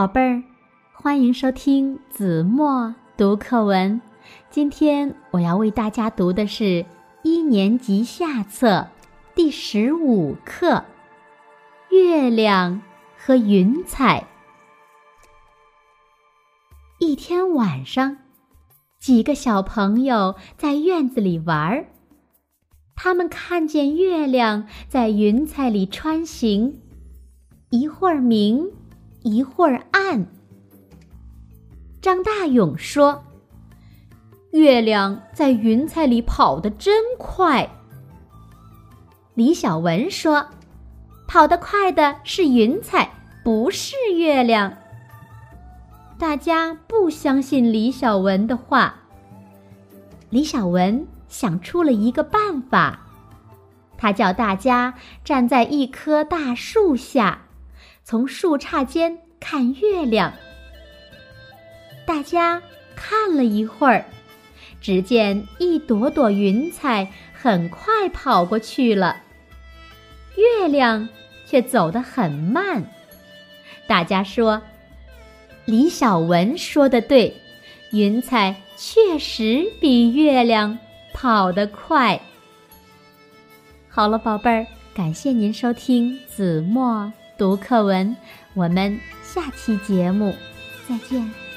宝贝儿，欢迎收听子墨读课文。今天我要为大家读的是一年级下册第十五课《月亮和云彩》。一天晚上，几个小朋友在院子里玩儿，他们看见月亮在云彩里穿行，一会儿明。一会儿暗，张大勇说：“月亮在云彩里跑得真快。”李小文说：“跑得快的是云彩，不是月亮。”大家不相信李小文的话。李小文想出了一个办法，他叫大家站在一棵大树下。从树杈间看月亮，大家看了一会儿，只见一朵朵云彩很快跑过去了，月亮却走得很慢。大家说：“李小文说的对，云彩确实比月亮跑得快。”好了，宝贝儿，感谢您收听子墨。读课文，我们下期节目再见。